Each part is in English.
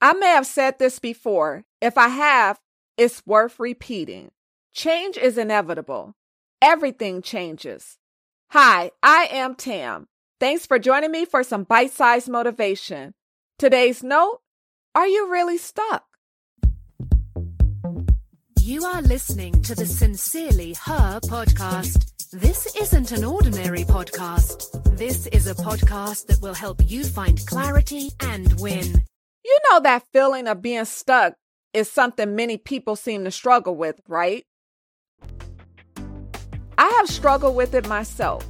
I may have said this before. If I have, it's worth repeating. Change is inevitable. Everything changes. Hi, I am Tam. Thanks for joining me for some bite sized motivation. Today's note Are you really stuck? You are listening to the Sincerely Her podcast. This isn't an ordinary podcast. This is a podcast that will help you find clarity and win. You know that feeling of being stuck is something many people seem to struggle with, right? I have struggled with it myself.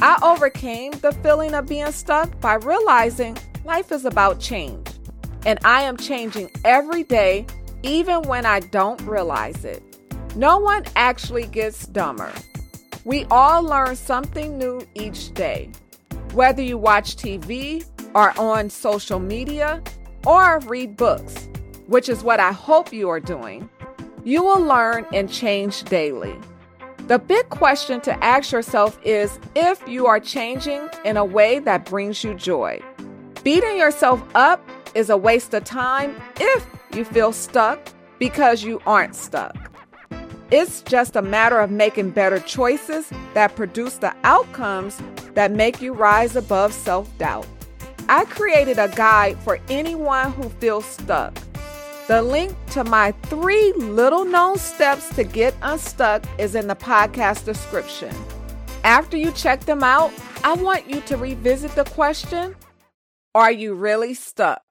I overcame the feeling of being stuck by realizing life is about change. And I am changing every day, even when I don't realize it. No one actually gets dumber. We all learn something new each day. Whether you watch TV or on social media, or read books, which is what I hope you are doing, you will learn and change daily. The big question to ask yourself is if you are changing in a way that brings you joy. Beating yourself up is a waste of time if you feel stuck because you aren't stuck. It's just a matter of making better choices that produce the outcomes that make you rise above self doubt. I created a guide for anyone who feels stuck. The link to my three little known steps to get unstuck is in the podcast description. After you check them out, I want you to revisit the question Are you really stuck?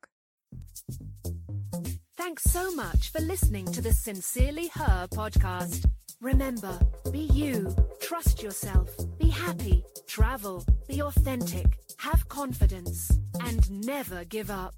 Thanks so much for listening to the Sincerely Her podcast. Remember, be you, trust yourself, be happy, travel, be authentic, have confidence, and never give up.